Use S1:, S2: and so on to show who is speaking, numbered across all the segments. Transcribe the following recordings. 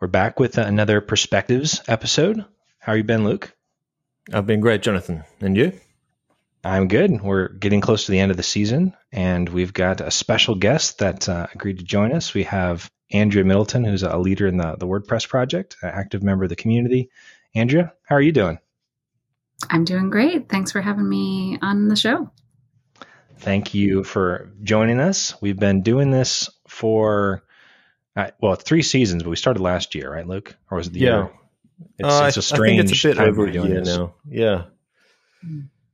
S1: We're back with another Perspectives episode. How are you been, Luke?
S2: I've been great, Jonathan. And you?
S1: I'm good. We're getting close to the end of the season, and we've got a special guest that uh, agreed to join us. We have Andrea Middleton, who's a leader in the, the WordPress project, an active member of the community. Andrea, how are you doing?
S3: I'm doing great. Thanks for having me on the show.
S1: Thank you for joining us. We've been doing this for, uh, well, three seasons, but we started last year, right, Luke? Or was it the
S2: yeah.
S1: year? It's, uh, it's a strange
S2: I think it's a bit over
S1: a year
S2: now. Yeah.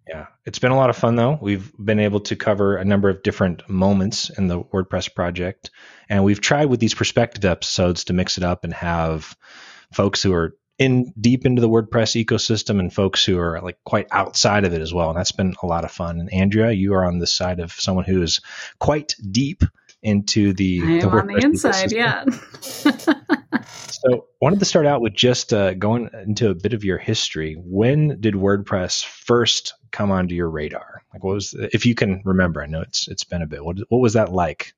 S1: Yeah, it's been a lot of fun though. We've been able to cover a number of different moments in the WordPress project, and we've tried with these perspective episodes to mix it up and have folks who are in deep into the WordPress ecosystem and folks who are like quite outside of it as well. And that's been a lot of fun. And Andrea, you are on the side of someone who is quite deep into the,
S3: I
S1: the
S3: on the inside,
S1: yeah. so wanted to start out with just uh, going into a bit of your history. When did WordPress first come onto your radar? Like, what was if you can remember? I know it's it's been a bit. What what was that like?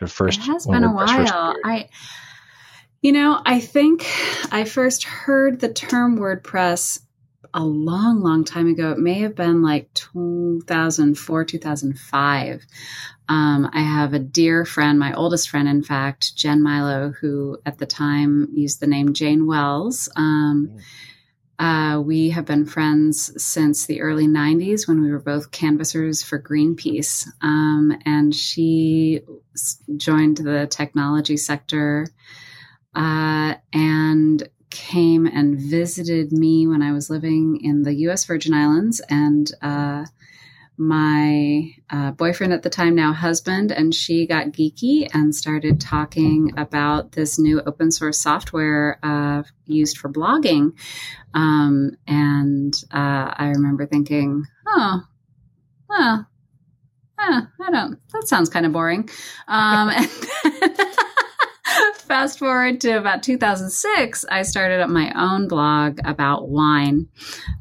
S3: The first. It has been a while. I, you know, I think I first heard the term WordPress a long, long time ago. It may have been like 2004, 2005. Um, I have a dear friend, my oldest friend, in fact, Jen Mylo, who at the time used the name Jane Wells. Um, mm. uh, we have been friends since the early 90s when we were both canvassers for Greenpeace. Um, and she joined the technology sector uh, and came and visited me when I was living in the U.S. Virgin Islands, and uh, my uh, boyfriend at the time, now husband, and she got geeky and started talking about this new open source software uh, used for blogging. Um, and uh, I remember thinking, oh, well, I don't. That sounds kind of boring. Um, fast forward to about 2006, I started up my own blog about wine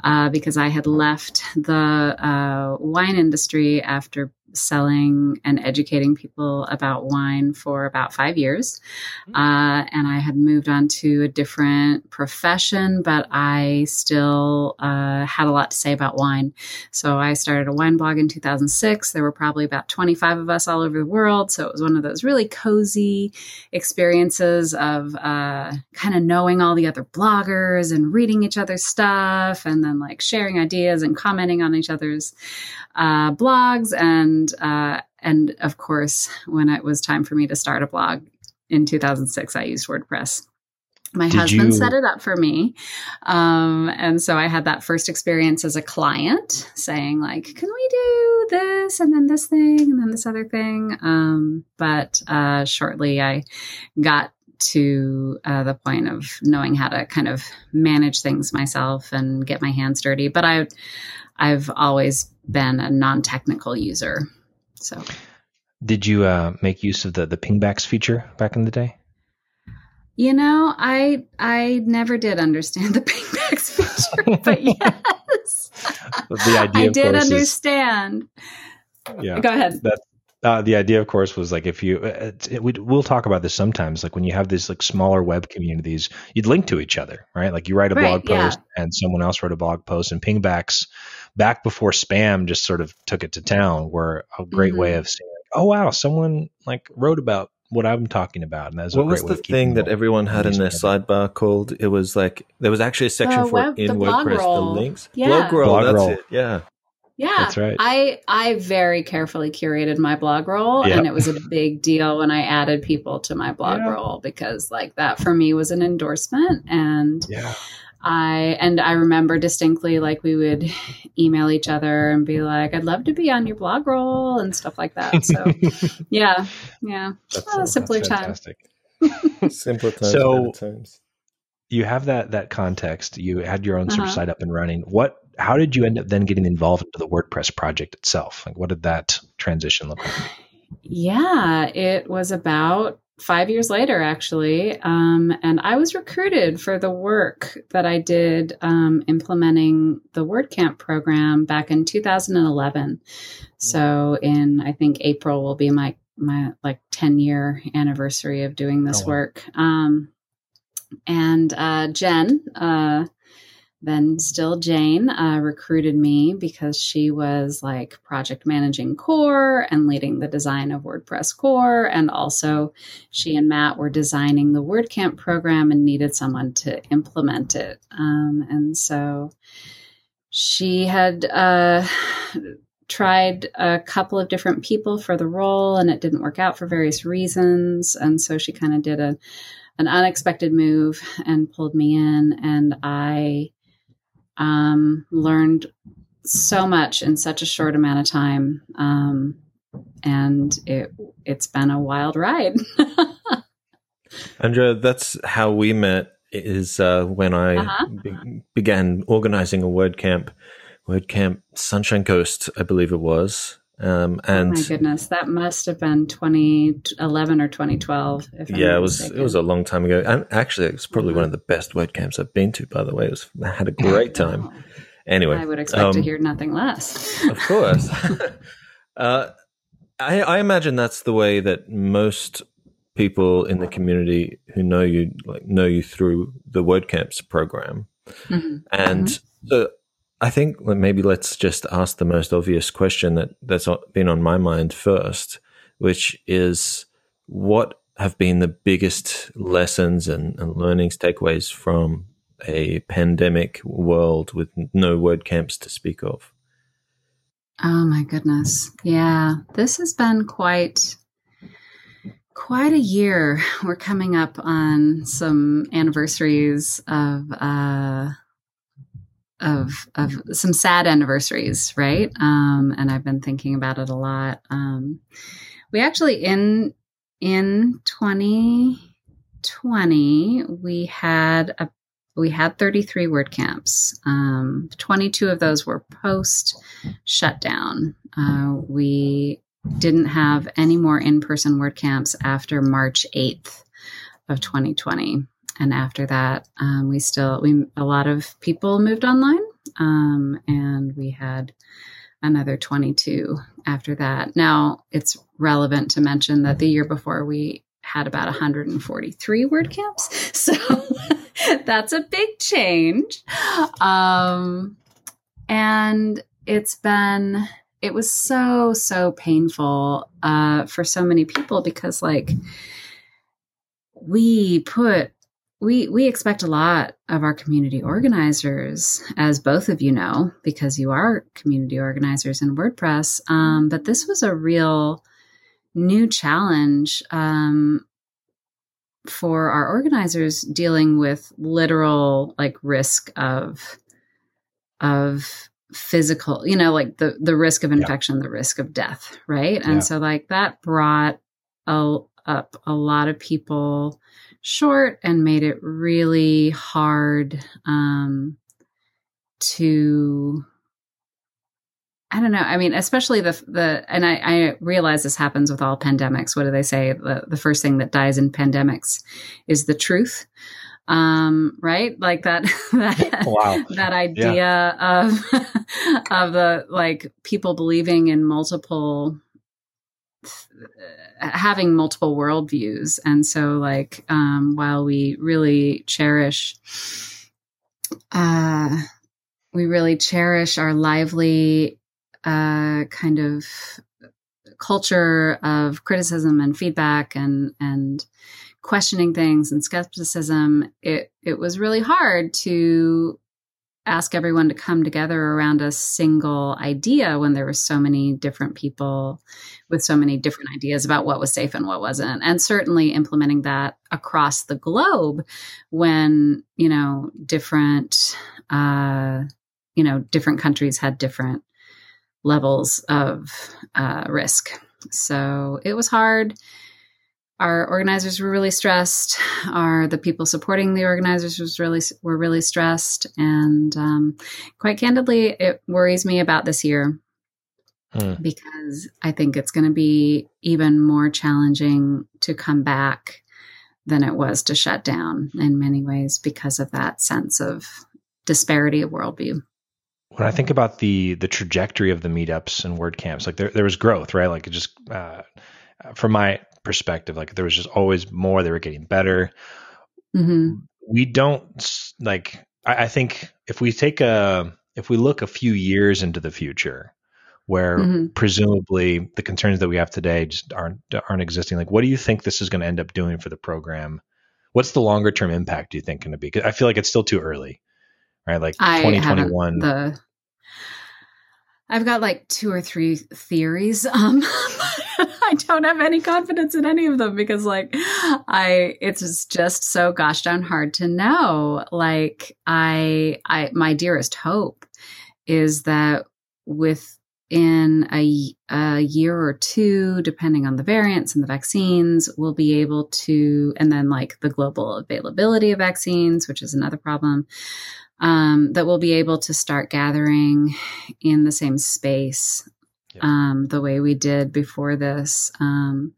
S3: uh, because I had left the uh, wine industry after selling and educating people about wine for about five years. Mm-hmm. Uh, and I had moved on to a different profession, but I still uh, had a lot to say about wine. So I started a wine blog in 2006. There were probably about 25 of us all over the world. So it was one of those really cozy experiences of uh, kind of knowing all the other bloggers and reading each other's stuff and then like sharing ideas and commenting on each other's uh, blogs and uh, and of course when it was time for me to start a blog in 2006 i used wordpress. My Did husband you... set it up for me. Um, and so i had that first experience as a client saying like can we do this and then this thing and then this other thing? Um, but uh, shortly i got to uh, the point of knowing how to kind of manage things myself and get my hands dirty but i i've always been a non-technical user. So,
S1: did you uh, make use of the the pingbacks feature back in the day?
S3: You know, I I never did understand the pingbacks feature, but yes, the idea I did understand.
S1: Is, yeah,
S3: go ahead.
S1: That uh, the idea, of course, was like if you, uh, it, it, we, will talk about this sometimes. Like when you have these like smaller web communities, you'd link to each other, right? Like you write a right, blog post yeah. and someone else wrote a blog post, and pingbacks back before spam just sort of took it to town were a great mm-hmm. way of saying, like, oh wow, someone like wrote about what I'm talking about, and that's
S2: what
S1: was
S2: the thing that everyone had in their sidebar called? It was like there was actually a section uh, for web, in WordPress
S3: roll.
S2: the links.
S3: Yeah.
S2: Blog roll, blog
S1: that's
S2: roll. it. Yeah.
S3: Yeah,
S1: that's right.
S3: I I very carefully curated my blog roll, yep. and it was a big deal when I added people to my blog yeah. roll because like that for me was an endorsement, and
S1: yeah.
S3: I and I remember distinctly like we would email each other and be like, "I'd love to be on your blog roll" and stuff like that. So, yeah, yeah,
S1: that's, oh, simpler times.
S2: simpler times.
S1: So,
S2: times.
S1: you have that that context. You had your own uh-huh. sort of uh-huh. site up and running. What? How did you end up then getting involved into the WordPress project itself? Like, what did that transition look like?
S3: Yeah, it was about five years later, actually. Um, and I was recruited for the work that I did um, implementing the WordCamp program back in 2011. So in, I think April will be my, my like 10 year anniversary of doing this oh, wow. work. Um, and uh, Jen, uh, then still Jane, uh, recruited me because she was like project managing core and leading the design of WordPress core. And also, she and Matt were designing the WordCamp program and needed someone to implement it. Um, and so she had uh, tried a couple of different people for the role and it didn't work out for various reasons. And so she kind of did a an unexpected move and pulled me in and I um, learned so much in such a short amount of time. Um, and it it's been a wild ride.
S2: Andrea, that's how we met. Is uh, when I uh-huh. be- began organizing a WordCamp, WordCamp Sunshine Coast, I believe it was. Um, and
S3: oh my goodness, that must have been 2011 or 2012.
S2: yeah, it was mistaken. it was a long time ago. And actually, it was probably one of the best WordCamps I've been to. By the way, it was I had a great time. Anyway,
S3: I would expect um, to hear nothing less.
S2: of course. uh, I, I imagine that's the way that most people in the community who know you like know you through the WordCamps program, mm-hmm. and mm-hmm. so I think maybe let's just ask the most obvious question that that's been on my mind first, which is what have been the biggest lessons and, and learnings, takeaways from a pandemic world with no WordCamps to speak of?
S3: Oh my goodness. Yeah, this has been quite quite a year. We're coming up on some anniversaries of uh of of some sad anniversaries, right? Um, and I've been thinking about it a lot. Um, we actually in in 2020 we had a we had 33 WordCamps. Um, 22 of those were post shutdown. Uh, we didn't have any more in person WordCamps after March 8th of 2020 and after that, um, we still we a lot of people moved online, um, and we had another 22 after that. Now it's relevant to mention that the year before we had about 143 WordCamps, so that's a big change. Um, and it's been it was so so painful uh, for so many people because like we put we we expect a lot of our community organizers, as both of you know, because you are community organizers in WordPress. Um, but this was a real new challenge um, for our organizers dealing with literal like risk of of physical, you know, like the the risk of infection, yeah. the risk of death, right? And yeah. so like that brought a, up a lot of people short and made it really hard um, to I don't know. I mean, especially the the and I, I realize this happens with all pandemics. What do they say? The the first thing that dies in pandemics is the truth. Um, right? Like that that, wow. that idea yeah. of of the like people believing in multiple having multiple worldviews. And so, like, um, while we really cherish, uh, we really cherish our lively uh, kind of culture of criticism and feedback and and questioning things and skepticism, it it was really hard to ask everyone to come together around a single idea when there were so many different people with so many different ideas about what was safe and what wasn't. And certainly implementing that across the globe when you know different uh you know different countries had different levels of uh, risk. So it was hard our organizers were really stressed. Our the people supporting the organizers was really were really stressed, and um, quite candidly, it worries me about this year mm. because I think it's going to be even more challenging to come back than it was to shut down in many ways because of that sense of disparity of worldview.
S1: When I think about the the trajectory of the meetups and WordCamps, like there there was growth, right? Like it just uh, from my perspective. Like there was just always more. They were getting better. Mm-hmm. we don't like. I, I think if we take a if we look a few years into the future, where mm-hmm. presumably the concerns that we have today just aren't aren't existing. Like, what do you think this is going to end up doing for the program? What's the longer term impact? Do you think going to be? Cause I feel like it's still too early, right? Like twenty twenty one.
S3: I've got like two or three theories. Um, I don't have any confidence in any of them because, like, I it's just so gosh darn hard to know. Like, I, I, my dearest hope is that within a, a year or two, depending on the variants and the vaccines, we'll be able to, and then like the global availability of vaccines, which is another problem um, that we'll be able to start gathering in the same space um, the way we did before this. Um,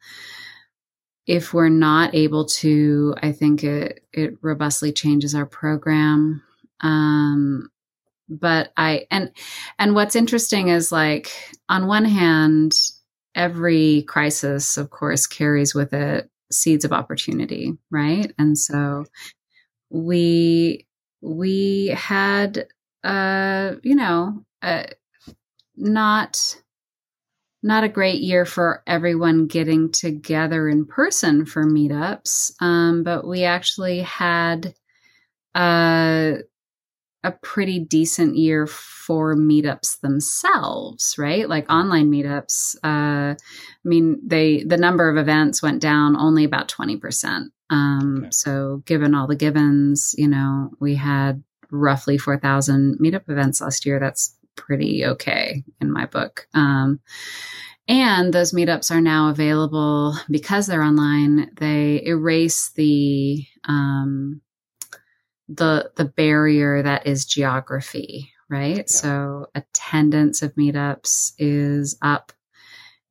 S3: if we're not able to, I think it it robustly changes our program. Um, but I and and what's interesting is like on one hand, every crisis, of course, carries with it seeds of opportunity, right? And so we we had, uh, you know, uh, not not a great year for everyone getting together in person for meetups, um, but we actually had uh, a pretty decent year for meetups themselves, right? Like online meetups. Uh, I mean, they the number of events went down only about twenty percent. Um, okay. So, given all the givens, you know, we had roughly 4,000 meetup events last year. That's pretty okay in my book. Um, and those meetups are now available because they're online. They erase the um, the the barrier that is geography, right? Yeah. So attendance of meetups is up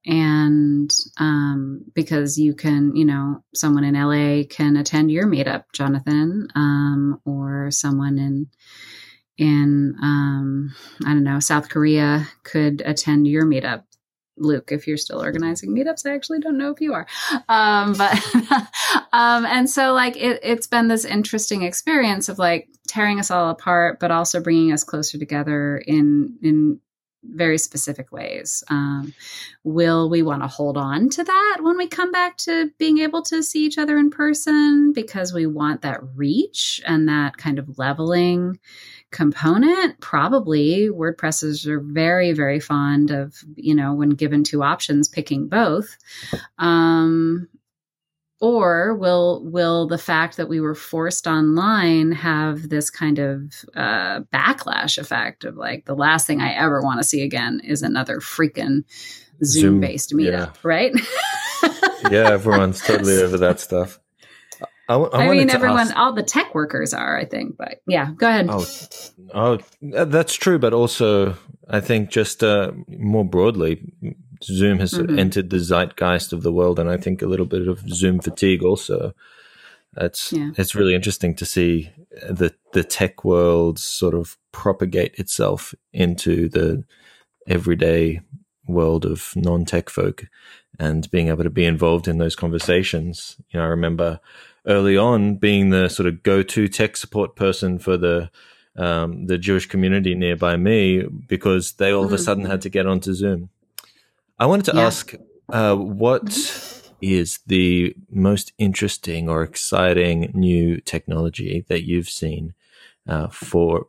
S3: and um, because you can, you know, someone in LA can attend your meetup, Jonathan, um, or someone in in um, I don't know South Korea could attend your meetup. Luke, if you're still organizing meetups, I actually don't know if you are. Um, but, um, and so like it, it's been this interesting experience of like tearing us all apart, but also bringing us closer together in, in very specific ways. Um, will we want to hold on to that when we come back to being able to see each other in person because we want that reach and that kind of leveling component? Probably. WordPressers are very, very fond of, you know, when given two options, picking both. Um, or will will the fact that we were forced online have this kind of uh, backlash effect of like the last thing I ever want to see again is another freaking Zoom based meetup, yeah. right?
S2: yeah, everyone's totally over that stuff.
S3: I, I, I mean, everyone, ask, all the tech workers are, I think, but yeah, go ahead.
S2: Oh, oh, that's true, but also I think just uh, more broadly, Zoom has mm-hmm. entered the zeitgeist of the world, and I think a little bit of Zoom fatigue also. It's yeah. it's really interesting to see the the tech world sort of propagate itself into the everyday world of non tech folk, and being able to be involved in those conversations. You know, I remember early on being the sort of go to tech support person for the um, the Jewish community nearby me because they all mm-hmm. of a mm-hmm. sudden had to get onto Zoom I wanted to yeah. ask uh, what is the most interesting or exciting new technology that you've seen uh, for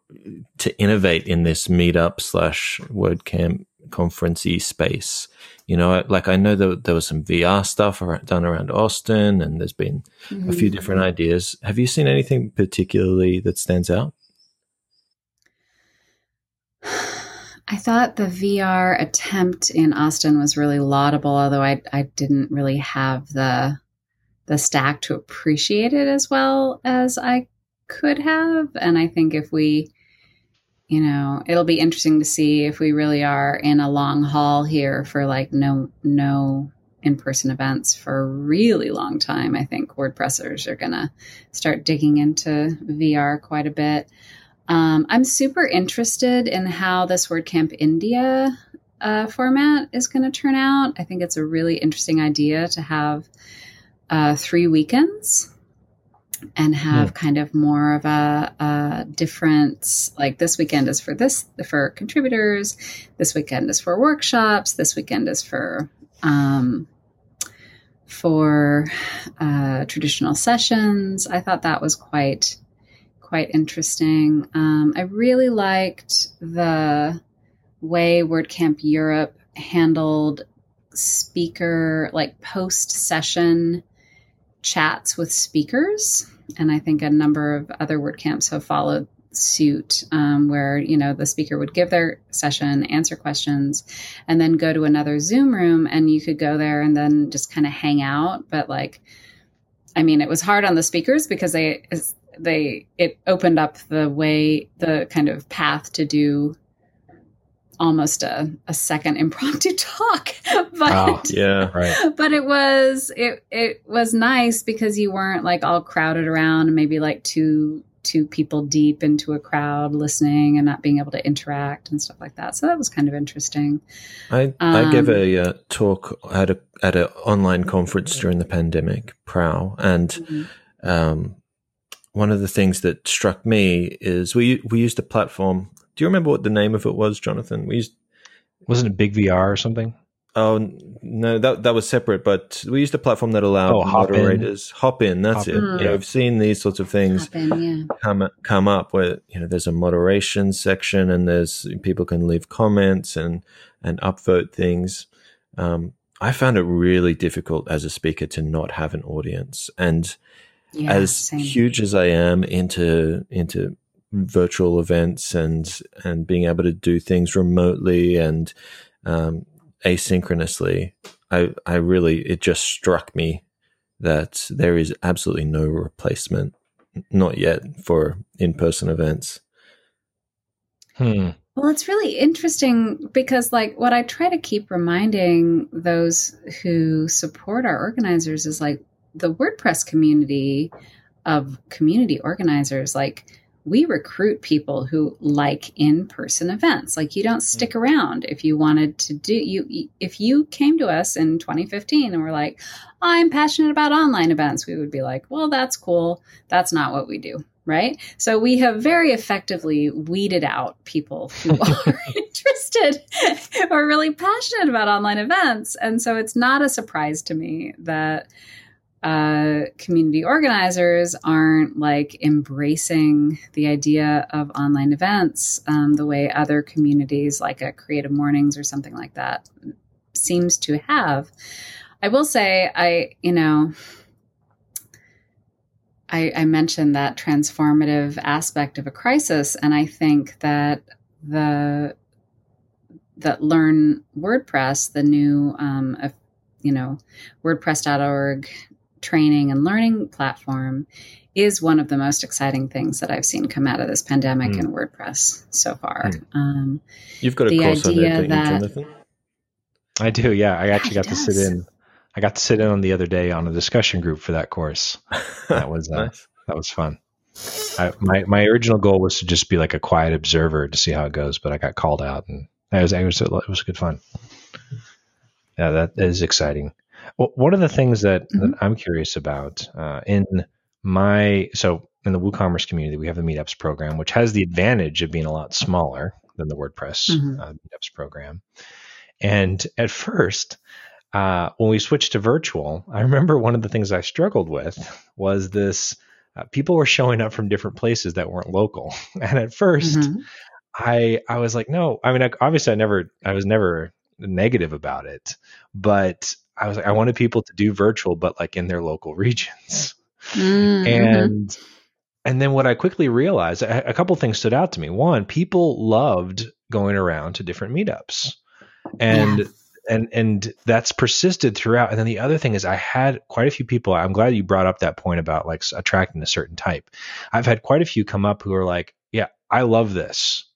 S2: to innovate in this meetup slash WordCamp conferencey space? You know, like I know that there was some VR stuff done around Austin, and there's been mm-hmm. a few mm-hmm. different ideas. Have you seen anything particularly that stands out?
S3: I thought the VR attempt in Austin was really laudable, although I I didn't really have the the stack to appreciate it as well as I could have. And I think if we, you know, it'll be interesting to see if we really are in a long haul here for like no no in-person events for a really long time. I think WordPressers are gonna start digging into VR quite a bit. Um, I'm super interested in how this WordCamp India uh, format is going to turn out. I think it's a really interesting idea to have uh, three weekends and have kind of more of a, a different like this weekend is for this for contributors this weekend is for workshops this weekend is for um, for uh, traditional sessions. I thought that was quite quite interesting. Um, i really liked the way wordcamp europe handled speaker like post session chats with speakers, and I think a number of other WordCamps have followed suit um, where you know the speaker would give their session answer questions and then go to another zoom room and you could go there and then just kind of hang out. But like i mean it was hard on the speakers because they they it opened up the way the kind of path to do almost a, a second impromptu talk but
S2: oh, yeah right.
S3: but it was it it was nice because you weren't like all crowded around and maybe like two two people deep into a crowd listening and not being able to interact and stuff like that. So that was kind of interesting.
S2: I um, i gave a uh, talk at a at an online conference during the pandemic prow and mm-hmm. um one of the things that struck me is we we used a platform do you remember what the name of it was, Jonathan? We used
S1: wasn't it Big VR or something?
S2: Oh no, that that was separate. But we used a platform that allowed oh, moderators hop in. That's hop it. In. You know, I've seen these sorts of things in, yeah. come come up where you know there's a moderation section and there's people can leave comments and and upvote things. Um, I found it really difficult as a speaker to not have an audience, and yeah, as same. huge as I am into into virtual events and and being able to do things remotely and um, asynchronously, I I really it just struck me that there is absolutely no replacement, not yet, for in person events.
S3: Hmm. Well, it's really interesting because, like, what I try to keep reminding those who support our organizers is like the WordPress community of community organizers, like we recruit people who like in-person events. Like you don't stick mm-hmm. around if you wanted to do you if you came to us in 2015 and were like i'm passionate about online events we would be like well that's cool. That's not what we do right? So we have very effectively weeded out people who are interested or really passionate about online events. And so it's not a surprise to me that uh, community organizers aren't like embracing the idea of online events um, the way other communities like a creative mornings or something like that seems to have. I will say i you know I, I mentioned that transformative aspect of a crisis and i think that the that learn wordpress the new um, you know wordpress.org training and learning platform is one of the most exciting things that I've seen come out of this pandemic mm. in WordPress so far. Mm. Um,
S2: You've got a course on that, that, Jonathan?
S1: I do. Yeah, I actually got does. to sit in. I got to sit in on the other day on a discussion group for that course. That was uh, nice. that was fun. I, my my original goal was to just be like a quiet observer to see how it goes, but I got called out, and it was it was, it was good fun. Yeah, that is exciting. Well, one of the things that, mm-hmm. that I'm curious about uh, in my so in the WooCommerce community, we have the Meetups program, which has the advantage of being a lot smaller than the WordPress mm-hmm. uh, Meetups program. And at first, uh, when we switched to virtual, I remember one of the things I struggled with was this: uh, people were showing up from different places that weren't local. And at 1st mm-hmm. I I was like, no. I mean, I, obviously, I never, I was never negative about it, but I was like, I wanted people to do virtual, but like in their local regions. Mm-hmm. And and then what I quickly realized, a, a couple things stood out to me. One, people loved going around to different meetups, and yeah. and and that's persisted throughout. And then the other thing is, I had quite a few people. I'm glad you brought up that point about like attracting a certain type. I've had quite a few come up who are like, "Yeah, I love this."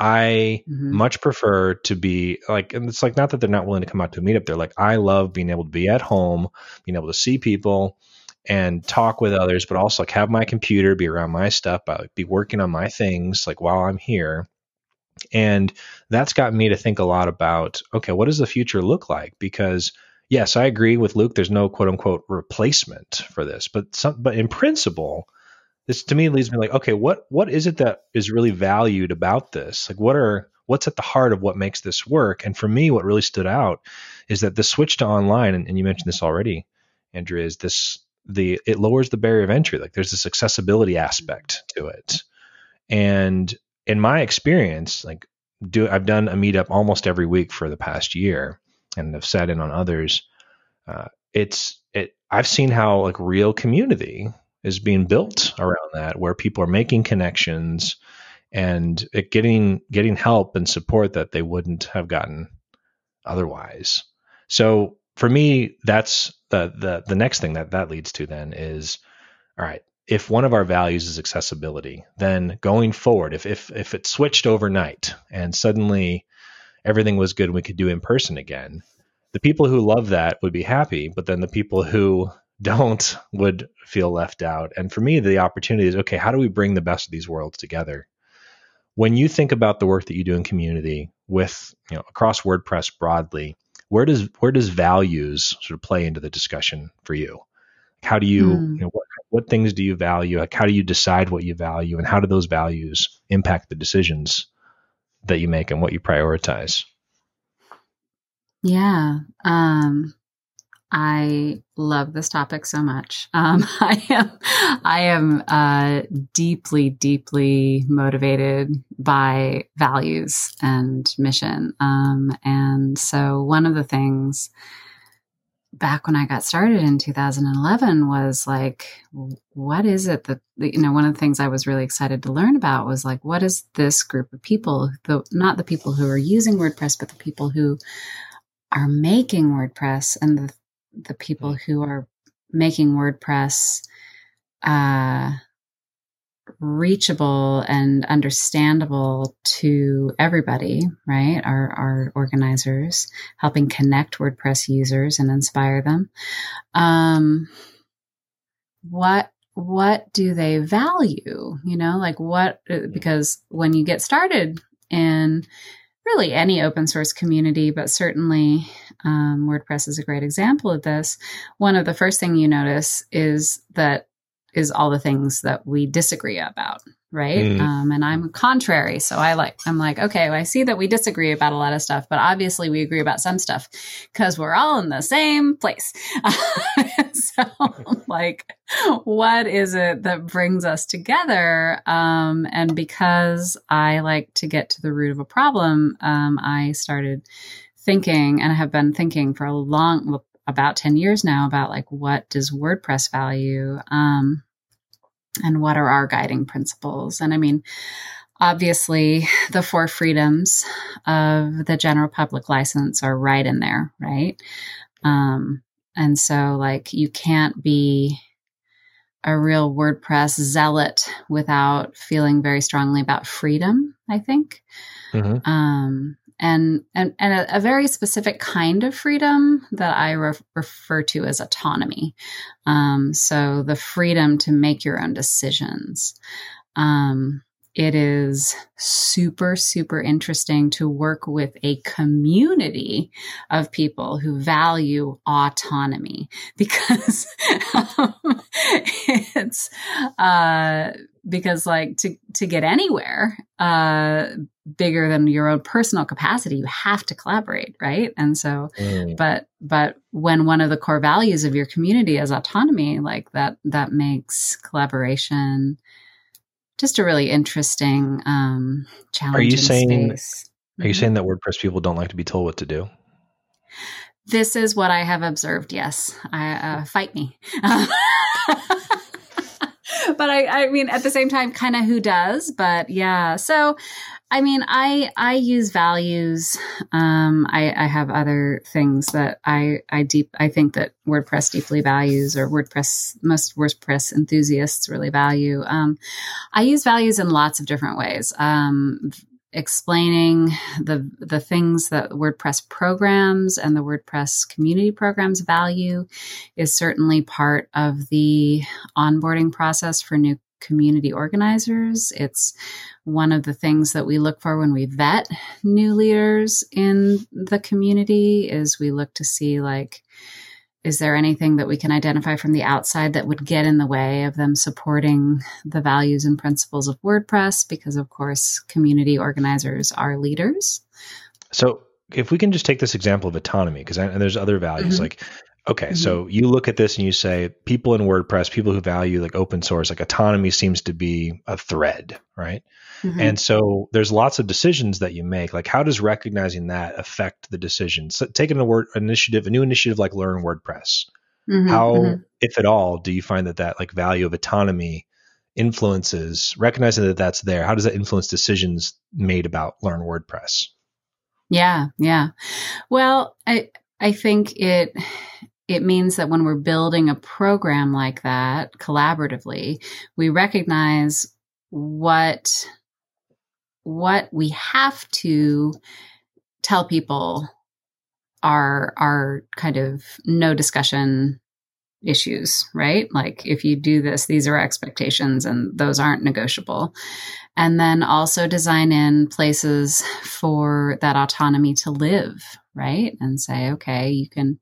S1: I mm-hmm. much prefer to be like, and it's like not that they're not willing to come out to a meetup. They're like, I love being able to be at home, being able to see people and talk with others, but also like have my computer, be around my stuff, but be working on my things like while I'm here. And that's got me to think a lot about, okay, what does the future look like? Because yes, I agree with Luke. There's no quote unquote replacement for this, but some, but in principle, this to me leads me like, okay, what what is it that is really valued about this? Like, what are what's at the heart of what makes this work? And for me, what really stood out is that the switch to online, and, and you mentioned this already, Andrea, is this the it lowers the barrier of entry. Like, there's this accessibility aspect to it, and in my experience, like do I've done a meetup almost every week for the past year, and I've sat in on others. Uh, it's it. I've seen how like real community is being built around that, where people are making connections and getting getting help and support that they wouldn't have gotten otherwise. So for me, that's the the the next thing that that leads to then is all right. If one of our values is accessibility, then going forward, if if if it switched overnight and suddenly everything was good and we could do in person again, the people who love that would be happy, but then the people who don't would feel left out. And for me, the opportunity is okay, how do we bring the best of these worlds together? When you think about the work that you do in community with, you know, across WordPress broadly, where does where does values sort of play into the discussion for you? How do you, mm. you know, what, what things do you value? Like how do you decide what you value and how do those values impact the decisions that you make and what you prioritize?
S3: Yeah. Um, I love this topic so much. Um, I am, I am uh, deeply, deeply motivated by values and mission. Um, and so, one of the things back when I got started in 2011 was like, what is it that you know? One of the things I was really excited to learn about was like, what is this group of people? The not the people who are using WordPress, but the people who are making WordPress and the the people mm. who are making WordPress uh, reachable and understandable to everybody, right? Our, our organizers, helping connect WordPress users and inspire them. Um, what what do they value? You know, like what? Uh, because when you get started in really any open source community, but certainly um, WordPress is a great example of this. One of the first thing you notice is that is all the things that we disagree about, right? Mm. Um, and I'm contrary, so I like I'm like, okay, well, I see that we disagree about a lot of stuff, but obviously we agree about some stuff because we're all in the same place. so, like, what is it that brings us together? Um, and because I like to get to the root of a problem, um, I started thinking and I have been thinking for a long, about 10 years now about like what does WordPress value um, and what are our guiding principles. And I mean, obviously, the four freedoms of the general public license are right in there, right? Um, and so, like, you can't be a real WordPress zealot without feeling very strongly about freedom, I think. Mm-hmm. Um, and and, and a, a, very specific kind of freedom that I re- refer to as autonomy. Um, so the freedom to make your own decisions. Um, it is super, super interesting to work with a community of people who value autonomy because um, it's uh, because like to to get anywhere uh, bigger than your own personal capacity, you have to collaborate, right? And so, mm. but but when one of the core values of your community is autonomy, like that that makes collaboration just a really interesting um, challenge. Are you
S1: saying? Space. Are you mm-hmm. saying that WordPress people don't like to be told what to do?
S3: This is what I have observed. Yes, I, uh, fight me. but I, I mean, at the same time, kind of who does? But yeah. So, I mean, I I use values. Um, I, I have other things that I I deep I think that WordPress deeply values, or WordPress most WordPress enthusiasts really value. Um, I use values in lots of different ways. Um, explaining the the things that WordPress programs and the WordPress community programs value is certainly part of the onboarding process for new community organizers. It's one of the things that we look for when we vet new leaders in the community is we look to see like is there anything that we can identify from the outside that would get in the way of them supporting the values and principles of WordPress? Because, of course, community organizers are leaders.
S1: So, if we can just take this example of autonomy, because there's other values mm-hmm. like, okay, mm-hmm. so you look at this and you say, people in WordPress, people who value like open source, like autonomy seems to be a thread, right? Mm-hmm. And so there's lots of decisions that you make. Like, how does recognizing that affect the decisions? So taking a word initiative, a new initiative like Learn WordPress, mm-hmm, how, mm-hmm. if at all, do you find that that like value of autonomy influences recognizing that that's there? How does that influence decisions made about Learn WordPress?
S3: Yeah, yeah. Well, I I think it it means that when we're building a program like that collaboratively, we recognize what what we have to tell people are are kind of no discussion issues, right? Like if you do this, these are expectations and those aren't negotiable. And then also design in places for that autonomy to live, right? And say, okay, you can,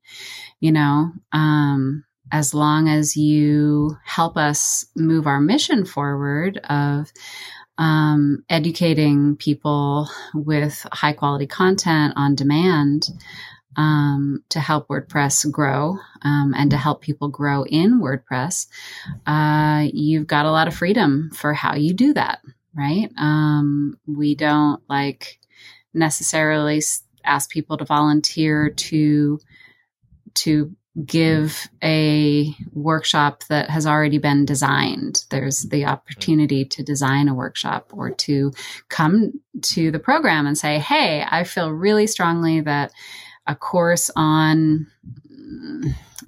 S3: you know, um, as long as you help us move our mission forward of um, educating people with high quality content on demand um, to help WordPress grow um, and to help people grow in WordPress, uh, you've got a lot of freedom for how you do that, right? Um, we don't like necessarily ask people to volunteer to to give a workshop that has already been designed. There's the opportunity to design a workshop or to come to the program and say, Hey, I feel really strongly that a course on,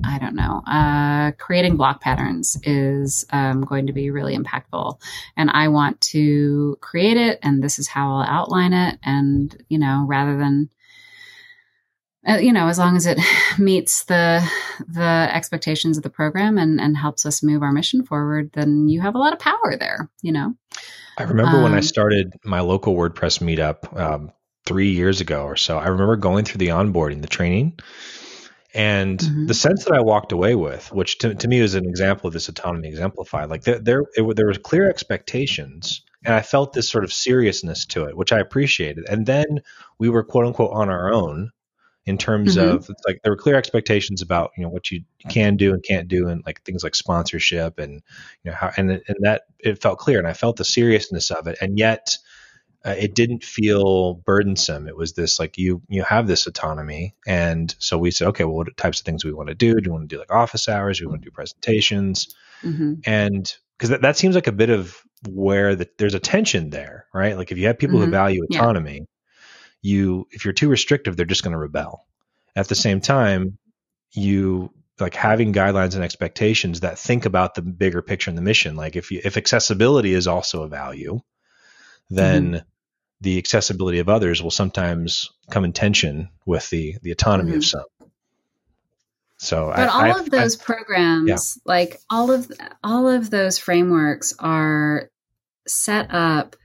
S3: I don't know, uh, creating block patterns is um, going to be really impactful. And I want to create it, and this is how I'll outline it. And, you know, rather than uh, you know, as long as it meets the the expectations of the program and and helps us move our mission forward, then you have a lot of power there. You know.
S1: I remember um, when I um, started my local WordPress meetup um, three years ago or so. I remember going through the onboarding, the training, and mm-hmm. the sense that I walked away with, which to, to me is an example of this autonomy exemplified. Like there, there, it, there was clear expectations, and I felt this sort of seriousness to it, which I appreciated. And then we were quote unquote on our own in terms mm-hmm. of like there were clear expectations about you know what you can do and can't do and like things like sponsorship and you know how and and that it felt clear and I felt the seriousness of it and yet uh, it didn't feel burdensome. It was this like you you have this autonomy. And so we said okay well what types of things do we want to do? Do you want to do like office hours? Do we want to do presentations? Mm-hmm. and because that, that seems like a bit of where the, there's a tension there right? Like if you have people mm-hmm. who value autonomy yeah you if you're too restrictive they're just going to rebel. At the same time you like having guidelines and expectations that think about the bigger picture and the mission like if you if accessibility is also a value then mm-hmm. The accessibility of others will sometimes come in tension with the the autonomy mm-hmm. of some so
S3: but I, all I, of those I, programs yeah. like all of all of those frameworks are set up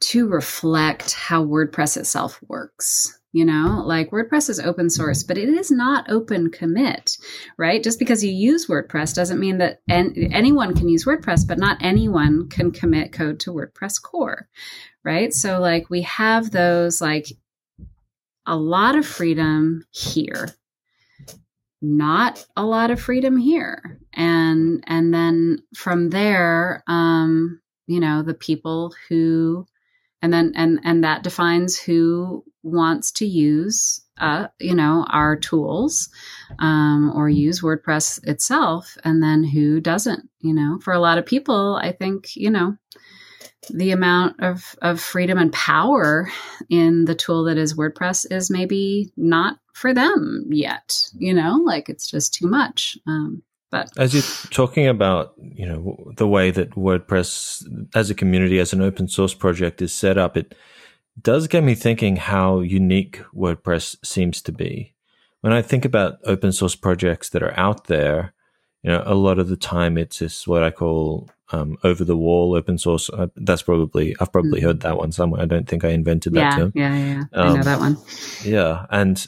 S3: to reflect how WordPress itself works. You know, like WordPress is open source, but it is not open commit, right? Just because you use WordPress doesn't mean that en- anyone can use WordPress, but not anyone can commit code to WordPress core, right? So, like, we have those, like, a lot of freedom here not a lot of freedom here and and then from there um you know the people who and then and and that defines who wants to use uh, you know our tools um, or use wordpress itself and then who doesn't you know? For a lot of people i think you know the amount of, of freedom and power in the tool that is wordpress is maybe not for them yet you know? Like it's just too much um, but
S2: as you're talking about, you know, the way that WordPress as a community, as an open source project is set up, it does get me thinking how unique WordPress seems to be. When I think about open source projects that are out there, you know, a lot of the time it's just what I call um, over the wall open source. Uh, that's probably I've probably mm-hmm. heard that one somewhere. I don't think I invented that
S3: yeah,
S2: term.
S3: Yeah, yeah, um, I know um, that one.
S2: Yeah, and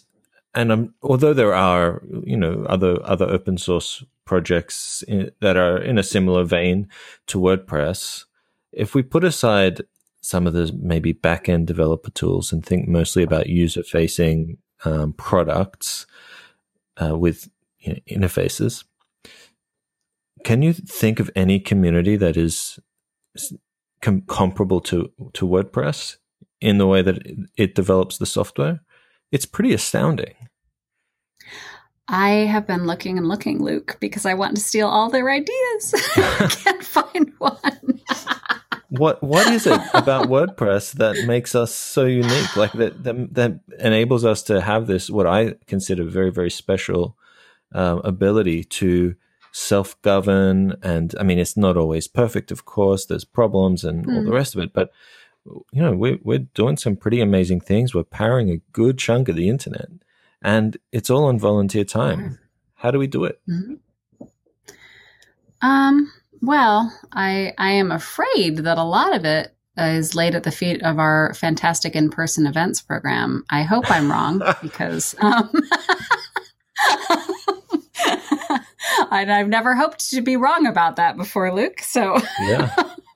S2: and um, although there are you know other other open source projects in, that are in a similar vein to WordPress, if we put aside some of the maybe back end developer tools and think mostly about user facing um, products uh, with you know, interfaces, can you think of any community that is com- comparable to to WordPress in the way that it, it develops the software? It's pretty astounding.
S3: I have been looking and looking, Luke, because I want to steal all their ideas. I can't find one.
S2: what what is it about WordPress that makes us so unique? Like that that, that enables us to have this what I consider very very special um, ability to self govern. And I mean, it's not always perfect, of course. There's problems and mm. all the hmm. rest of it, but you know, we're we're doing some pretty amazing things. We're powering a good chunk of the internet, and it's all on volunteer time. How do we do it? Mm-hmm.
S3: Um. Well, I I am afraid that a lot of it is laid at the feet of our fantastic in person events program. I hope I'm wrong because. Um, I've never hoped to be wrong about that before, Luke. So
S2: yeah,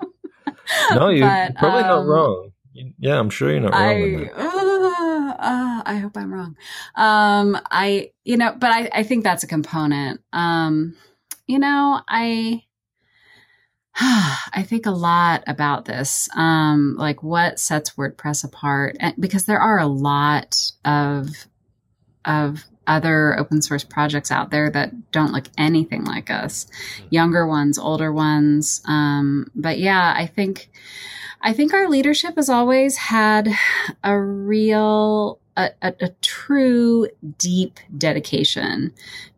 S2: no, you're but, probably um, not wrong. Yeah, I'm sure you're not wrong. I,
S3: uh, uh, I hope I'm wrong. Um, I, you know, but I, I think that's a component. Um, you know, I, I think a lot about this, um, like what sets WordPress apart, and, because there are a lot of of other open source projects out there that don't look anything like us. Younger ones older ones. Um, but yeah i think i think our leadership has always had a real a, a, a true deep dedication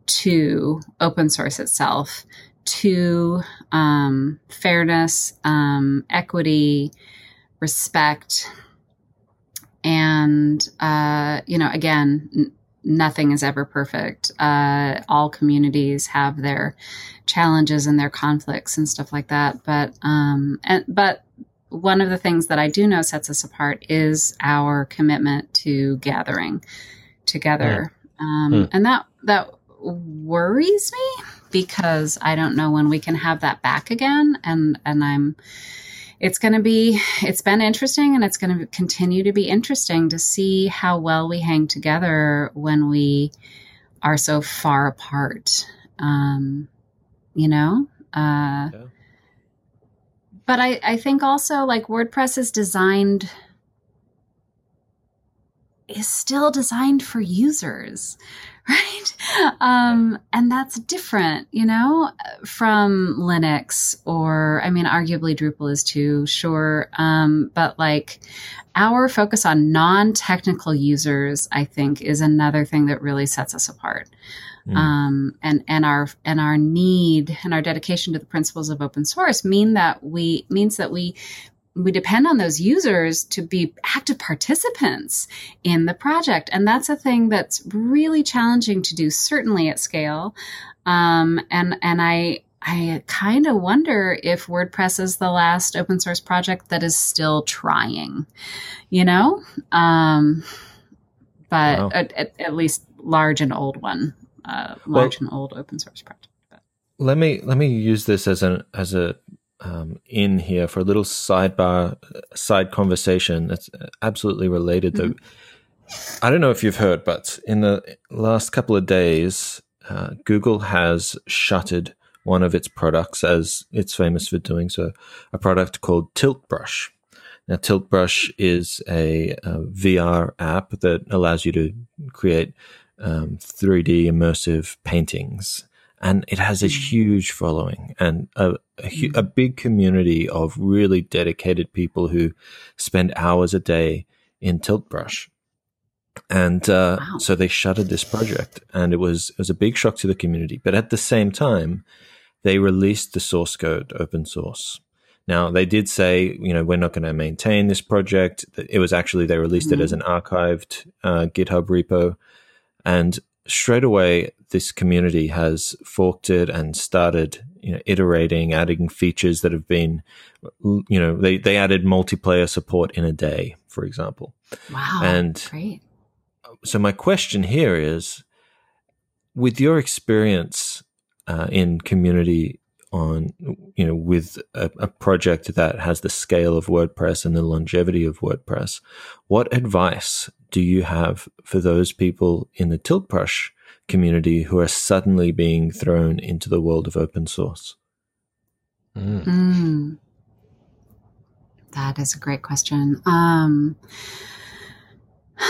S3: to open source itself to um, fairness um, equity respect and uh, you know again nothing is ever perfect. Uh, all communities have their challenges and their conflicts and stuff like that. But um, and but one of the things that I do know sets us apart is our commitment to gathering together, mm. Um, mm. and that that worries me because I don't know when we can have that back again, and and I'm it's going to be it's been interesting and it's going to continue to be interesting to see how well we hang together when we are so far apart um, you know uh, yeah. but I, I think also like wordpress is designed is still designed for users right? Um, and that's different, you know, from Linux or, I mean, arguably Drupal is too, sure. Um, but like our focus on non technical users, I think, is another thing that really sets us apart. Mm. Um, and and our and our need and our dedication to the principles of open source mean that we means that we we depend on those users to be active participants in the project. And that's a thing that's really challenging to do, certainly at scale. Um, and, and I, I kind of wonder if WordPress is the last open source project that is still trying, you know? Um, but wow. at, at, least large and old one, uh, large well, and old open source project. But.
S2: Let me let me use this as an as a um, in here for a little sidebar side conversation that's absolutely related. Mm-hmm. Though I don't know if you've heard, but in the last couple of days, uh, Google has shuttered one of its products, as it's famous for doing so, a product called tilt brush Now, tilt brush is a, a VR app that allows you to create um, 3D immersive paintings and it has a hmm. huge following and a, a, a, hmm. big community of really dedicated people who spend hours a day in tilt brush And uh, wow. so they shuttered this project, and it was it was a big shock to the community. But at the same time, they released the source code open source. Now they did say, you know, we're not going to maintain this project. It was actually they released mm-hmm. it as hmm. an archived uh, GitHub repo, and straight away this community has forked it and started you know iterating adding features that have been you know they they added multiplayer support in a day for example.
S3: Wow
S2: and
S3: great.
S2: so my question here is, with your experience uh, in community on you know with a, a, project that has the scale of WordPress and the longevity of WordPress, what advice do you have for those people in the Tiltbrush community who are suddenly being thrown into the world of open source?
S3: Mm. Mm. That is a great question. Um,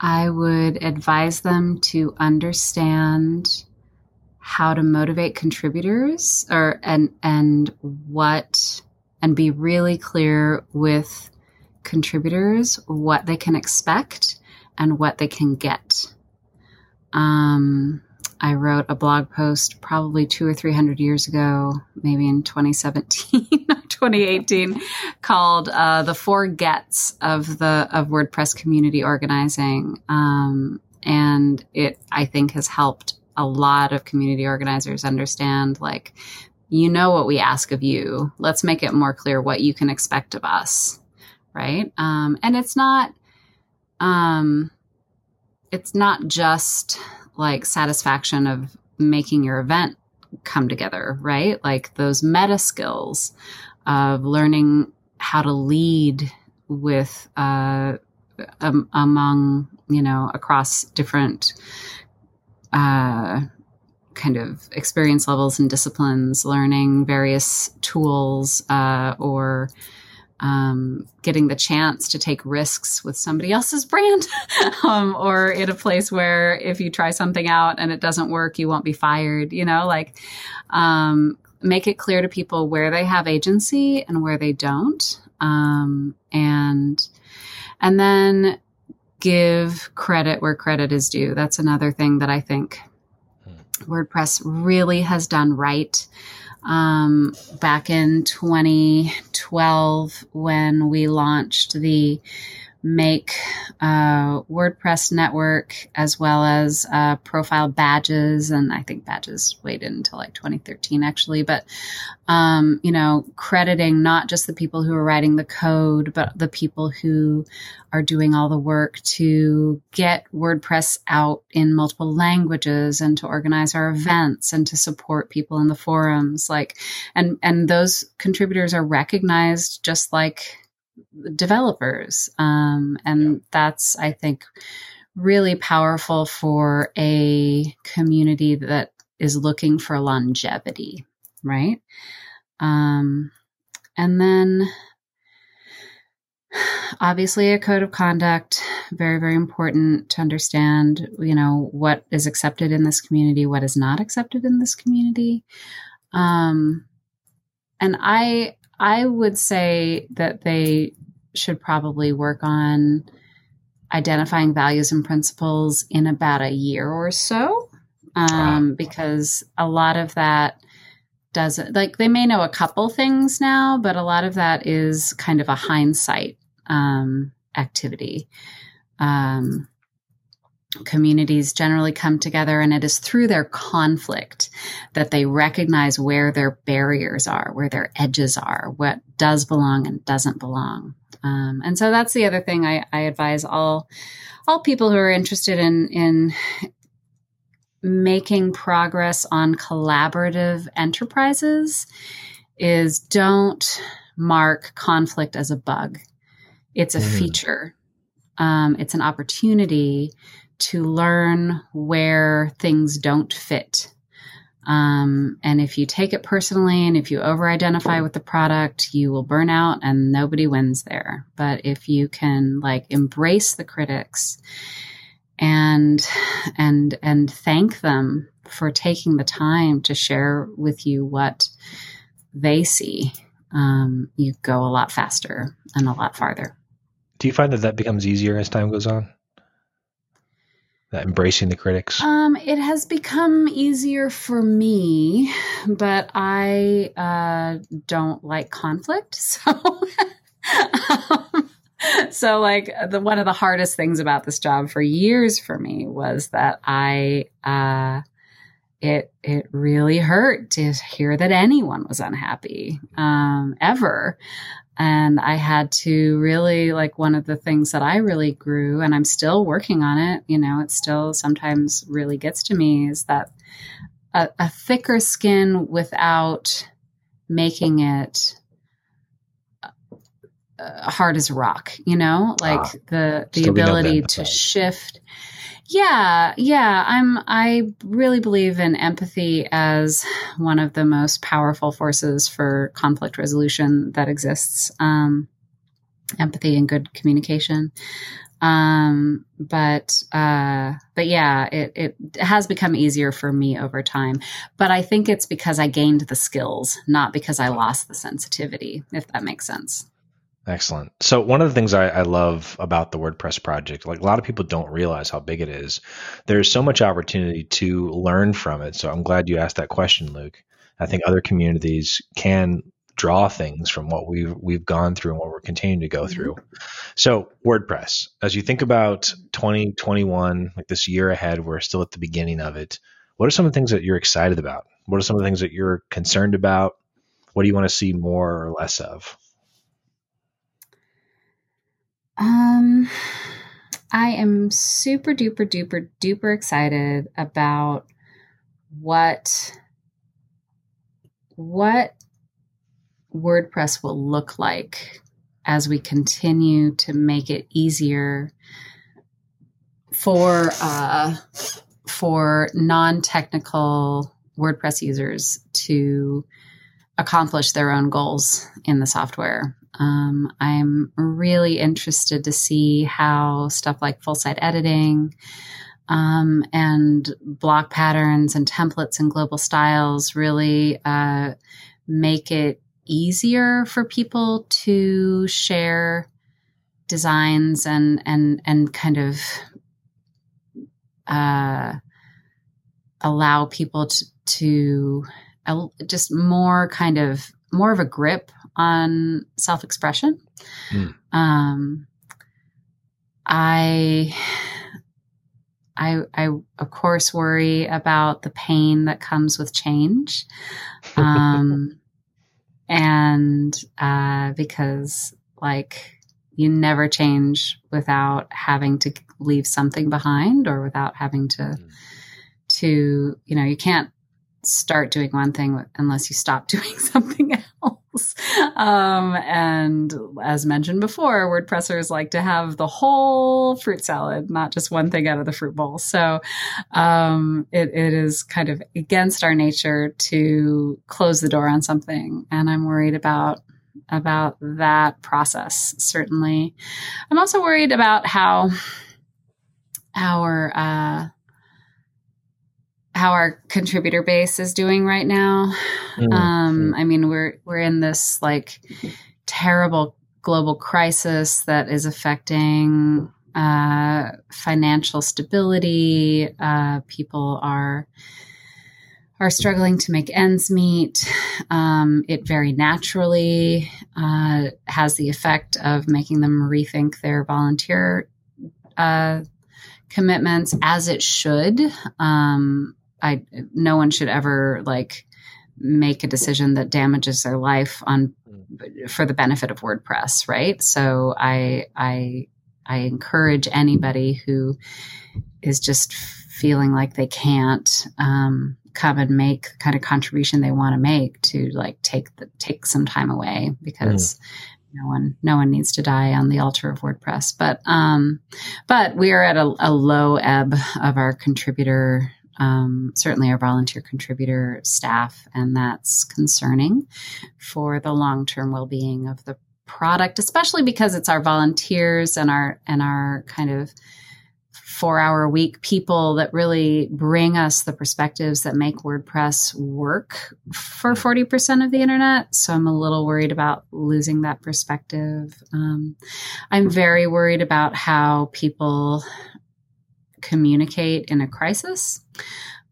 S3: I would advise them to understand how to motivate contributors or and and what and be really clear with contributors what they can expect and what they can get. Um, I wrote a blog post probably two or three hundred years ago, maybe in 2017 2018, called uh, "The Four Gets of the of WordPress Community Organizing," um, and it I think has helped a lot of community organizers understand like you know what we ask of you. Let's make it more clear what you can expect of us right? Um, and it's not um, it's not just like satisfaction of making your event come together right? Like those meta skills of learning how to lead with uh, um, among you know across different uh, kind of experience levels and disciplines, learning various tools, uh, or um, getting the chance to take risks with somebody else's brand, um, or in a place where if you try something out and it doesn't work, you won't be fired. You know, like um, make it clear to people where they have agency and where they don't, um, and and then give credit where credit is due. That's another thing that I think WordPress really has done right. Um, back in 2012, when we launched the make uh, WordPress network as well as uh, profile badges. And I think badges waited until like 2013 actually. But, um, you know, crediting not just the people who are writing the code, but the people who are doing all the work to get WordPress out in multiple languages and to organize our events and to support people in the forums. Like, and, and those contributors are recognized just like developers. Um, and yeah. that's, I think, really powerful for a community that is looking for longevity, right? Um, and then obviously a code of conduct very very important to understand you know what is accepted in this community what is not accepted in this community um, and i I would say that they should probably work on identifying values and principles in about a year or so, um, wow. because a lot of that doesn't like they may know a couple things now, but a lot of that is kind of a hindsight um, activity. Um, communities generally come together and it is through their conflict that they recognize where their barriers are where their edges are what does belong and doesn't belong. Um, and so that's the other thing I, I, advise all all people who are interested in in making progress on collaborative enterprises is don't mark conflict as a bug. It's a mm. feature. Um, it's an opportunity to learn where things don't fit. Um, and if you take it personally and if you over identify with the product, you will burn out and nobody wins there. But if you can like embrace the critics and, and, and thank them for taking the time to share with you what they see, um, you go a lot faster and a lot farther.
S1: Do you find that that becomes easier as time goes on? That embracing the critics?
S3: Um, it has become easier for me, but I uh, don't like conflict. So, um, so like the one of the hardest things about this job for years for me was that I uh, it it really hurt to hear that anyone was unhappy um, ever. And I had to really like one of the things that I really grew, and I'm still working on it. You know, it still sometimes really gets to me is that a, a thicker skin without making it hard as a rock. You know, like ah, the the ability to shift yeah, yeah. I'm I really believe in empathy as one of the most powerful forces for conflict resolution that exists. Um, empathy and good communication. Um, but uh, but yeah, it it has become easier for me over time. But I think it's because I gained the skills, not because I lost the sensitivity. If that makes sense.
S1: Excellent. So one of the things I, I, love about the WordPress project, like a lot of people don't realize how big it is. There's so much opportunity to learn from it. So I'm glad you asked that question, Luke. I think other communities can draw things from what we've we've gone through and what we're continuing to go mm-hmm. through. So WordPress, as you think about 2021, like this year ahead, we're still at the beginning of it. What are some of the things that you're excited about? What are some of the things that you're concerned about? What do you want to see more or less of?
S3: Um, I am super duper duper duper excited about what what WordPress will look like as we continue to make it easier for uh, for non-technical WordPress users to accomplish their own goals in the software. Um, I'm really interested to see how stuff like full site editing um, and block patterns and templates and global styles really uh, make it easier for people to share designs and and and kind of uh, allow people to, to just more kind of more of a grip on self expression. Mm. Um, I, I, I, of course, worry about the pain that comes with change. Um, and uh, because, like, you never change without having to leave something behind or without having to, mm. to, you know, you can't start doing one thing unless you stop doing something else. Um, and as mentioned before, WordPressers like to have the whole fruit salad, not just one thing out of the fruit bowl. So um, it, it is kind of against our nature to close the door on something. And I'm worried about about that process certainly i'm also worried about how our uh, how our contributor base is doing right now. Mm-hmm. Um, I mean, we're we're in this like terrible global crisis that is affecting uh, financial stability. Uh, people are are struggling to make ends meet. Um, it very naturally uh, has the effect of making them rethink their volunteer uh, commitments, as it should. Um, I no one should ever like make a decision that damages their life on for the benefit of WordPress, right? So I I I encourage anybody who is just feeling like they can't um, come and make the kind of contribution they want to make to like take the take some time away because mm. no one no one needs to die on the altar of WordPress. But um, but we are at a, a low ebb of our contributor um, certainly our volunteer contributor staff, and that's concerning for the long term well being of the product, especially because it's our volunteers and our and our kind of four hour week people that really bring us the perspectives that make WordPress work for 40% of the internet. So I'm a little worried about losing that perspective. Um, I'm very worried about how people communicate in a crisis.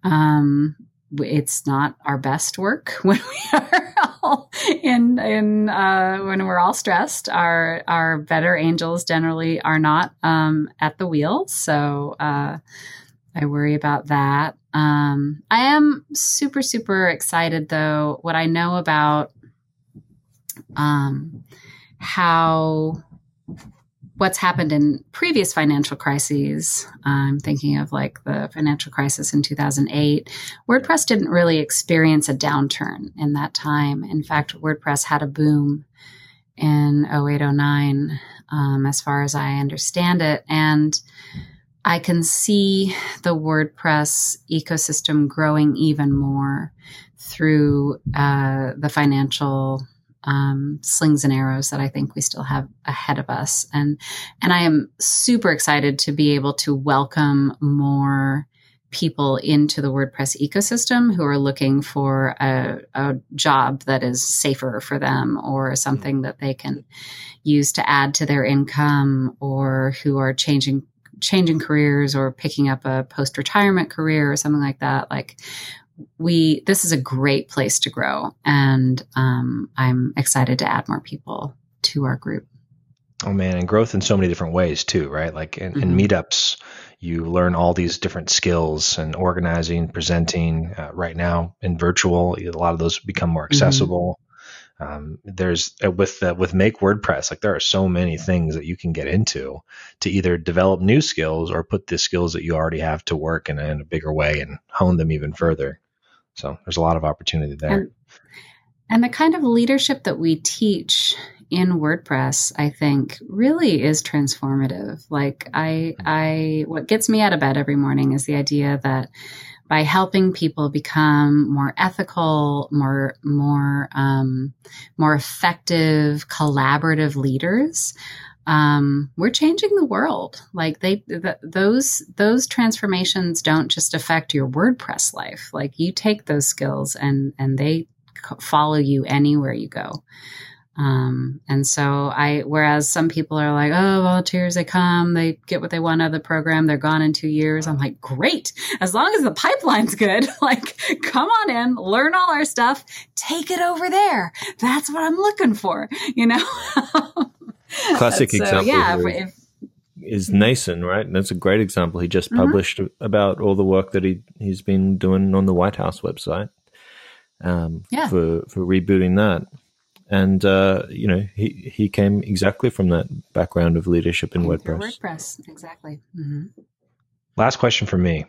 S3: Um, it's not our best work when we are all in in uh, when we're all stressed. Our our better angels generally are not um, at the wheel, so uh, I worry about that. Um, I am super super excited though. What I know about um, how what's happened in previous financial crises. I'm thinking of like the financial crisis in 2008. WordPress didn't really experience a downturn in that time. In fact, WordPress had a boom in 0809, um, as far as I understand it. And I can see the WordPress ecosystem growing even more through uh, the financial um, slings and arrows that I think we still have ahead of us. And and I am super excited to be able to welcome more people into the WordPress ecosystem who are looking for a, a job that is safer for them or something that they can use to add to their income or who are changing changing careers or picking up a post retirement career or something like that like we this is a great place to grow and um, i'm excited to add more people to our group
S1: oh man and growth in so many different ways too right like in, mm-hmm. in meetups you learn all these different skills and organizing presenting uh, right now in virtual a lot of those become more mm-hmm. accessible mm-hmm. um, there's uh, with uh, with make wordpress like there are so many things that you can get into to either develop new skills or put the skills that you already have to work in, in a bigger way and hone them even further so there's a lot of opportunity there.
S3: And, and the kind of leadership that we teach in WordPress, I think, really is transformative. Like I, I, what gets me out of bed every morning is the idea that by helping people become more ethical, more, more, um, more effective, collaborative leaders, um, we're changing the world. Like they, those, those transformations don't just affect your WordPress life. Like you take those skills and, and they follow you anywhere you go. Um, and so I, whereas some people are like, oh, volunteers, they come, they get what they want out of the program, they're gone in two years. I'm like, great. As long as the pipeline's good, like, come on in, learn all our stuff, take it over there. That's what I'm looking for, you know?
S2: Classic so, example yeah, if, is Nacin, right? And that's a great example. He just mm-hmm. published mm-hmm. about all the work that he he's been doing on the White House website. Um, yeah. for for rebooting that, and uh, you know he he came exactly from that background of leadership in WordPress.
S3: WordPress, exactly. Mm-hmm.
S1: Last question for me: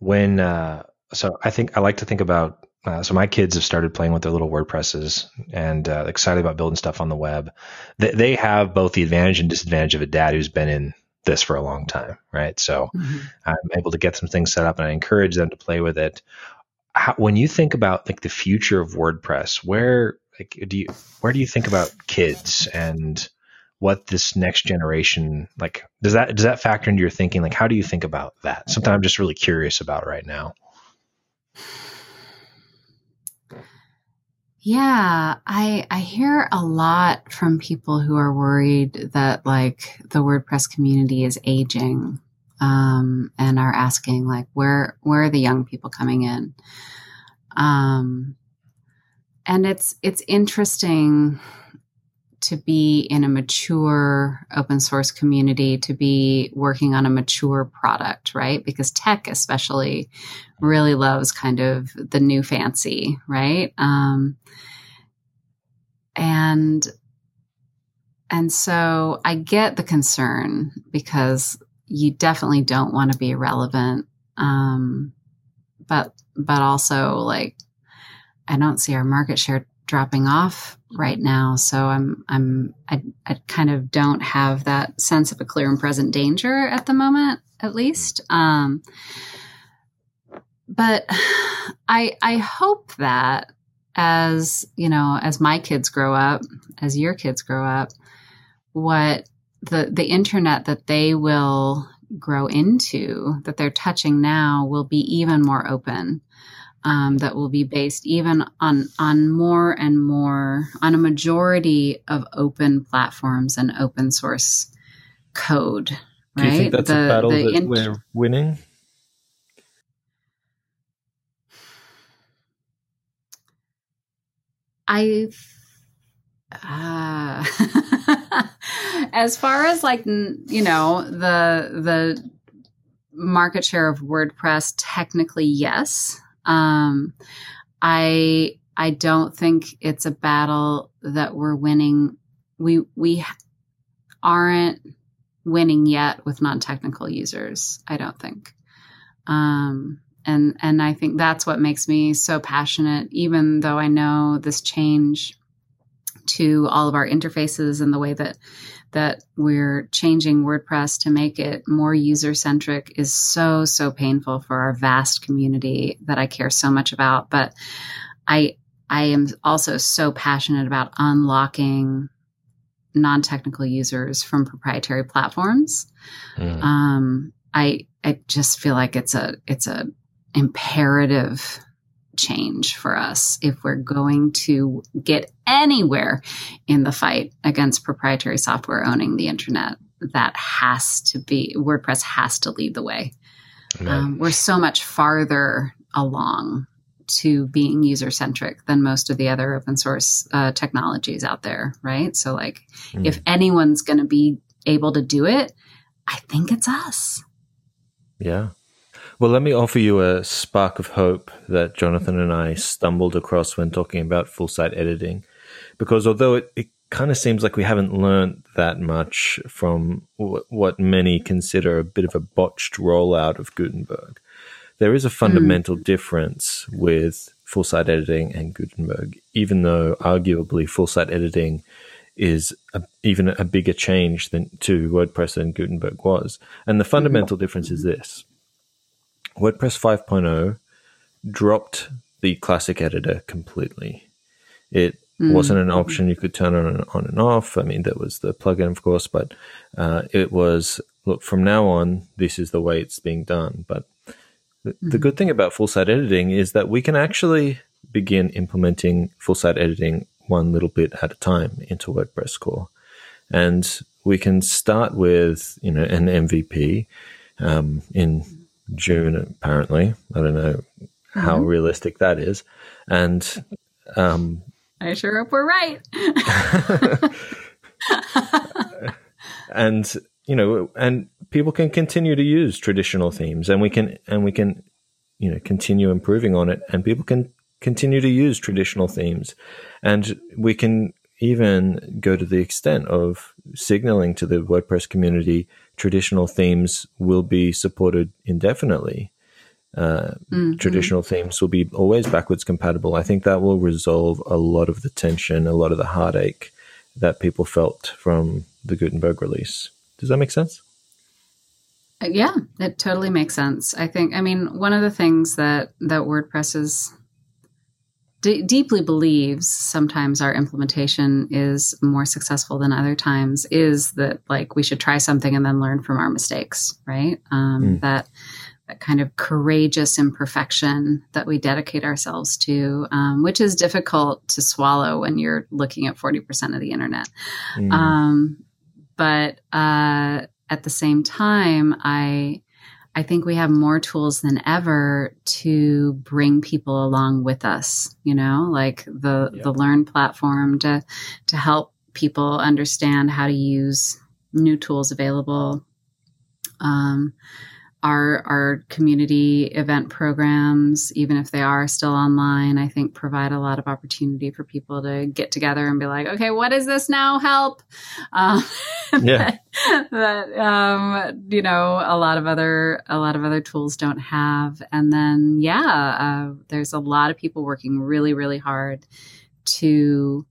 S1: When uh, so I think I like to think about uh, so my kids have started playing with their little WordPresses and uh, excited about building stuff on the web. They, they, have both the advantage and disadvantage of a dad who's been in this for a long time, right? So mm-hmm. I'm able to get some things set up, and I encourage them to play with it. How, when you think about like the future of WordPress, where like do you where do you think about kids and what this next generation like does that does that factor into your thinking? Like how do you think about that? Something I'm just really curious about right now.
S3: Yeah, I I hear a lot from people who are worried that like the WordPress community is aging, um, and are asking like where where are the young people coming in? Um, and it's it's interesting to be in a mature open source community, to be working on a mature product, right? Because tech, especially, really loves kind of the new fancy, right? Um, and and so I get the concern because you definitely don't want to be irrelevant, um, but but also like I don't see our market share dropping off right now. So I'm, I'm, I, I kind of don't have that sense of a clear and present danger at the moment, at least. Um, but I, I hope that as, you know, as my kids grow up, as your kids grow up, what the, the internet that they will grow into, that they're touching now will be even more open um, that will be based even on on more and more on a majority of open platforms and open source code. Right?
S2: Do you think that's the, a battle that int- we're winning?
S3: I, uh, as far as like you know the the market share of WordPress, technically yes. Um, I I don't think it's a battle that we're winning we we aren't winning yet with non-technical users. I don't think. Um, and and I think that's what makes me so passionate. Even though I know this change to all of our interfaces and the way that that we're changing WordPress to make it more user centric is so so painful for our vast community that I care so much about. But I I am also so passionate about unlocking non-technical users from proprietary platforms. Mm. Um, I I just feel like it's a it's a imperative change for us if we're going to get anywhere in the fight against proprietary software owning the internet. That has to be WordPress has to lead the way. Um, we're so much farther along to being user centric than most of the other open source uh, technologies out there, right? So, like, mm. if anyone's going to be able to do it, I think it's us.
S2: Yeah. Well, let me offer you a spark of hope that Jonathan and I stumbled across when talking about full site editing. Because although it, it kind of seems like we haven't learned that much from w- what many consider a bit of a botched rollout of Gutenberg, there is a fundamental mm. difference with full site editing and Gutenberg, even though arguably full site editing is a, even a bigger change than to WordPress than Gutenberg was. And the fundamental mm. difference is this WordPress 5.0 dropped the classic editor completely. It mm. wasn't an option you could turn on and on and off. I mean, there was the plugin, of course, but uh, it was look from now on, this is the way it's being done. But the, mm. the good thing about full site editing is that we can actually begin implementing full site editing one little bit at a time into WordPress core. And we can start with, you know, an MVP um, in June, apparently. I don't know mm-hmm. how realistic that is. And um,
S3: I sure hope we're right.
S2: and you know, and people can continue to use traditional themes, and we can and we can you know continue improving on it, and people can continue to use traditional themes, and we can even go to the extent of signaling to the WordPress community traditional themes will be supported indefinitely. Uh, mm-hmm. Traditional themes will be always backwards compatible. I think that will resolve a lot of the tension, a lot of the heartache that people felt from the Gutenberg release. Does that make sense?
S3: Uh, yeah, it totally makes sense. I think. I mean, one of the things that that WordPress is d- deeply believes sometimes our implementation is more successful than other times is that like we should try something and then learn from our mistakes, right? Um, mm. That that kind of courageous imperfection that we dedicate ourselves to, um, which is difficult to swallow when you're looking at 40% of the internet. Mm. Um, but uh, at the same time, I I think we have more tools than ever to bring people along with us, you know, like the the Learn platform to to help people understand how to use new tools available. Um, our our community event programs, even if they are still online, I think provide a lot of opportunity for people to get together and be like, okay, what is this now? Help! Um, yeah. that, that um, you know a lot of other a lot of other tools don't have. And then yeah, uh, there's a lot of people working really really hard to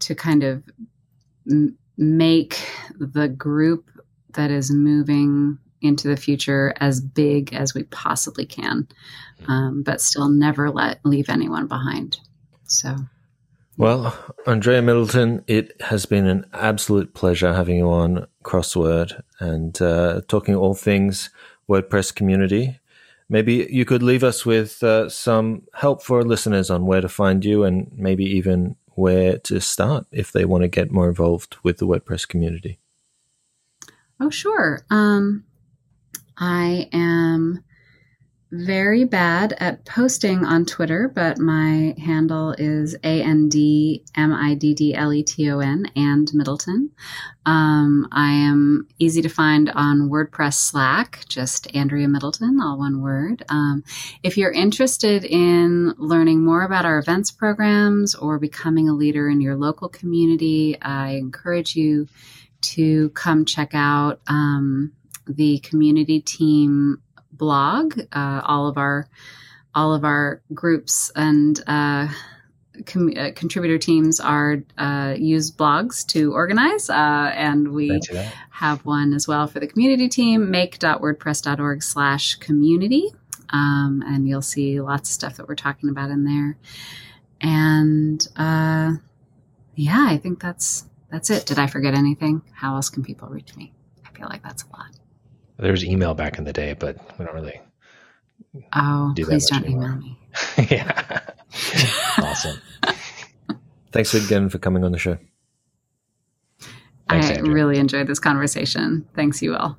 S3: to kind of m- make the group that is moving into the future as big as we possibly can, um, but still never let leave anyone behind. So.
S2: Well, Andrea Middleton, it has been an absolute pleasure having you on Crossword and uh, talking all things WordPress community. Maybe you could leave us with uh, some help for listeners on where to find you and maybe even where to start if they want to get more involved with the WordPress community.
S3: Oh, sure. Um, I am very bad at posting on Twitter, but my handle is A N D M I D D L E T O N and Middleton. Um, I am easy to find on WordPress Slack, just Andrea Middleton, all one word. Um, if you're interested in learning more about our events programs or becoming a leader in your local community, I encourage you to come check out um, the community team blog. Uh, all of our all of our groups and uh, com- uh, contributor teams are uh, use blogs to organize, uh, and we have one as well for the community team. Make.wordpress.org slash community, um, and you'll see lots of stuff that we're talking about in there. And uh, yeah, I think that's that's it. Did I forget anything? How else can people reach me? I feel like that's a lot.
S1: There was email back in the day, but we don't really.
S3: Oh, do please don't anymore. email me.
S1: yeah. awesome.
S2: Thanks again for coming on the show.
S3: Thanks, I Andrew. really enjoyed this conversation. Thanks, you all.